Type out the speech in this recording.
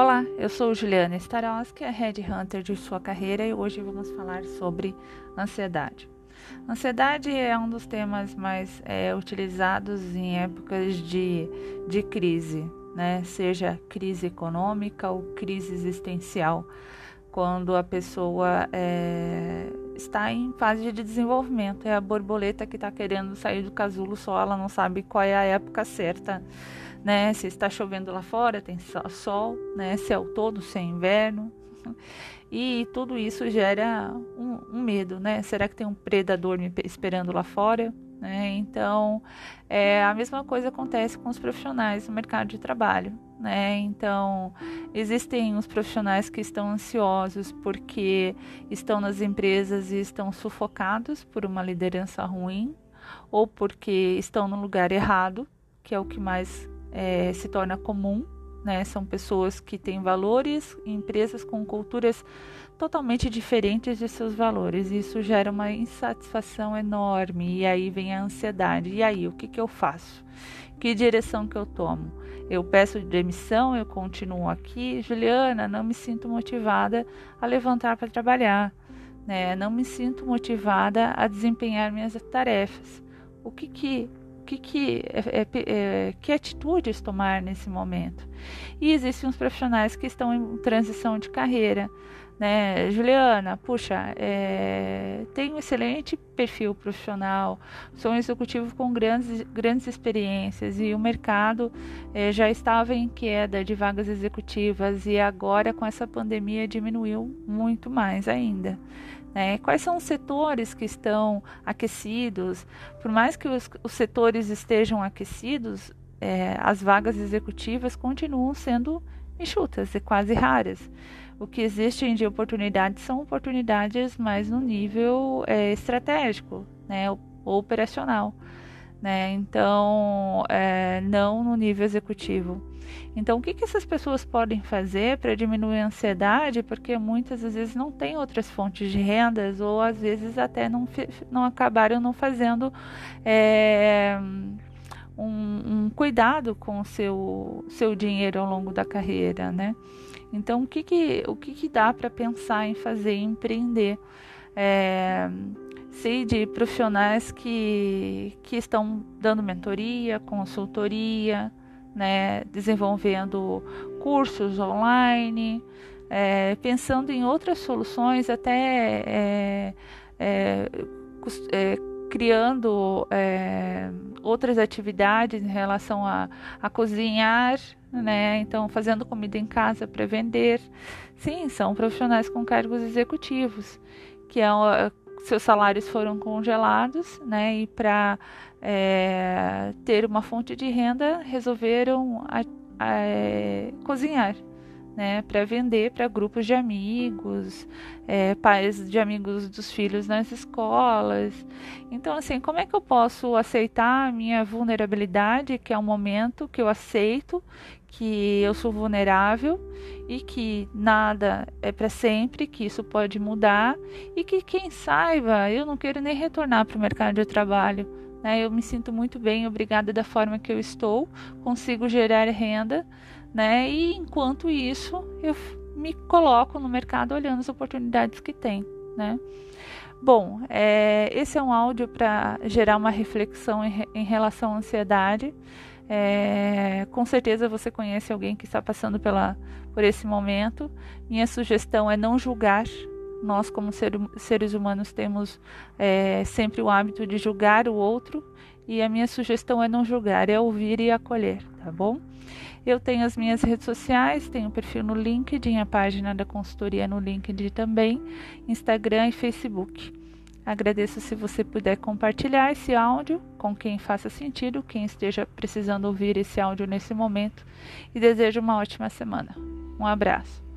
Olá, eu sou Juliana Starowski, a Head Hunter de sua carreira e hoje vamos falar sobre ansiedade. Ansiedade é um dos temas mais é, utilizados em épocas de, de crise, né? seja crise econômica ou crise existencial, quando a pessoa é, está em fase de desenvolvimento. É a borboleta que está querendo sair do casulo só, ela não sabe qual é a época certa né? Se está chovendo lá fora, tem sol, né? Céu todo sem inverno. E tudo isso gera um, um, medo, né? Será que tem um predador me esperando lá fora? Né? Então, é, a mesma coisa acontece com os profissionais no mercado de trabalho. Né? Então, existem os profissionais que estão ansiosos porque estão nas empresas e estão sufocados por uma liderança ruim ou porque estão no lugar errado, que é o que mais é, se torna comum, né? São pessoas que têm valores, empresas com culturas totalmente diferentes de seus valores. Isso gera uma insatisfação enorme e aí vem a ansiedade. E aí, o que, que eu faço? Que direção que eu tomo? Eu peço demissão, eu continuo aqui. Juliana, não me sinto motivada a levantar para trabalhar. Né? Não me sinto motivada a desempenhar minhas tarefas. O que, que que, que, é, é, é, que atitudes tomar nesse momento. E existem uns profissionais que estão em transição de carreira. Né? Juliana, puxa, é, tenho um excelente perfil profissional, sou um executivo com grandes, grandes experiências e o mercado é, já estava em queda de vagas executivas e agora com essa pandemia diminuiu muito mais ainda. Né? Quais são os setores que estão aquecidos? Por mais que os, os setores estejam aquecidos, é, as vagas executivas continuam sendo enxutas e quase raras. O que existe de oportunidades são oportunidades mais no nível é, estratégico, né, operacional, né? Então, é, não no nível executivo. Então, o que, que essas pessoas podem fazer para diminuir a ansiedade? Porque muitas às vezes não têm outras fontes de rendas ou às vezes até não, não acabaram não fazendo é, cuidado com o seu, seu dinheiro ao longo da carreira, né? Então, o que, que, o que, que dá para pensar em fazer, em empreender? É, sei de profissionais que, que estão dando mentoria, consultoria, né, desenvolvendo cursos online, é, pensando em outras soluções, até é, é, é criando é, outras atividades em relação a, a cozinhar, né? Então, fazendo comida em casa para vender. Sim, são profissionais com cargos executivos, que é, seus salários foram congelados, né? E para é, ter uma fonte de renda, resolveram a, a, é, cozinhar, né, para vender para grupos de amigos, é, pais de amigos dos filhos nas escolas. Então, assim, como é que eu posso aceitar a minha vulnerabilidade, que é um momento que eu aceito que eu sou vulnerável e que nada é para sempre, que isso pode mudar e que quem saiba eu não quero nem retornar para o mercado de trabalho né? Eu me sinto muito bem, obrigada da forma que eu estou, consigo gerar renda, né? E enquanto isso, eu me coloco no mercado olhando as oportunidades que tem, né? Bom, é, esse é um áudio para gerar uma reflexão em, em relação à ansiedade. É, com certeza você conhece alguém que está passando pela, por esse momento. Minha sugestão é não julgar, nós, como ser, seres humanos, temos é, sempre o hábito de julgar o outro, e a minha sugestão é não julgar, é ouvir e acolher, tá bom? Eu tenho as minhas redes sociais, tenho o perfil no LinkedIn, a página da consultoria no LinkedIn também, Instagram e Facebook. Agradeço se você puder compartilhar esse áudio com quem faça sentido, quem esteja precisando ouvir esse áudio nesse momento, e desejo uma ótima semana. Um abraço.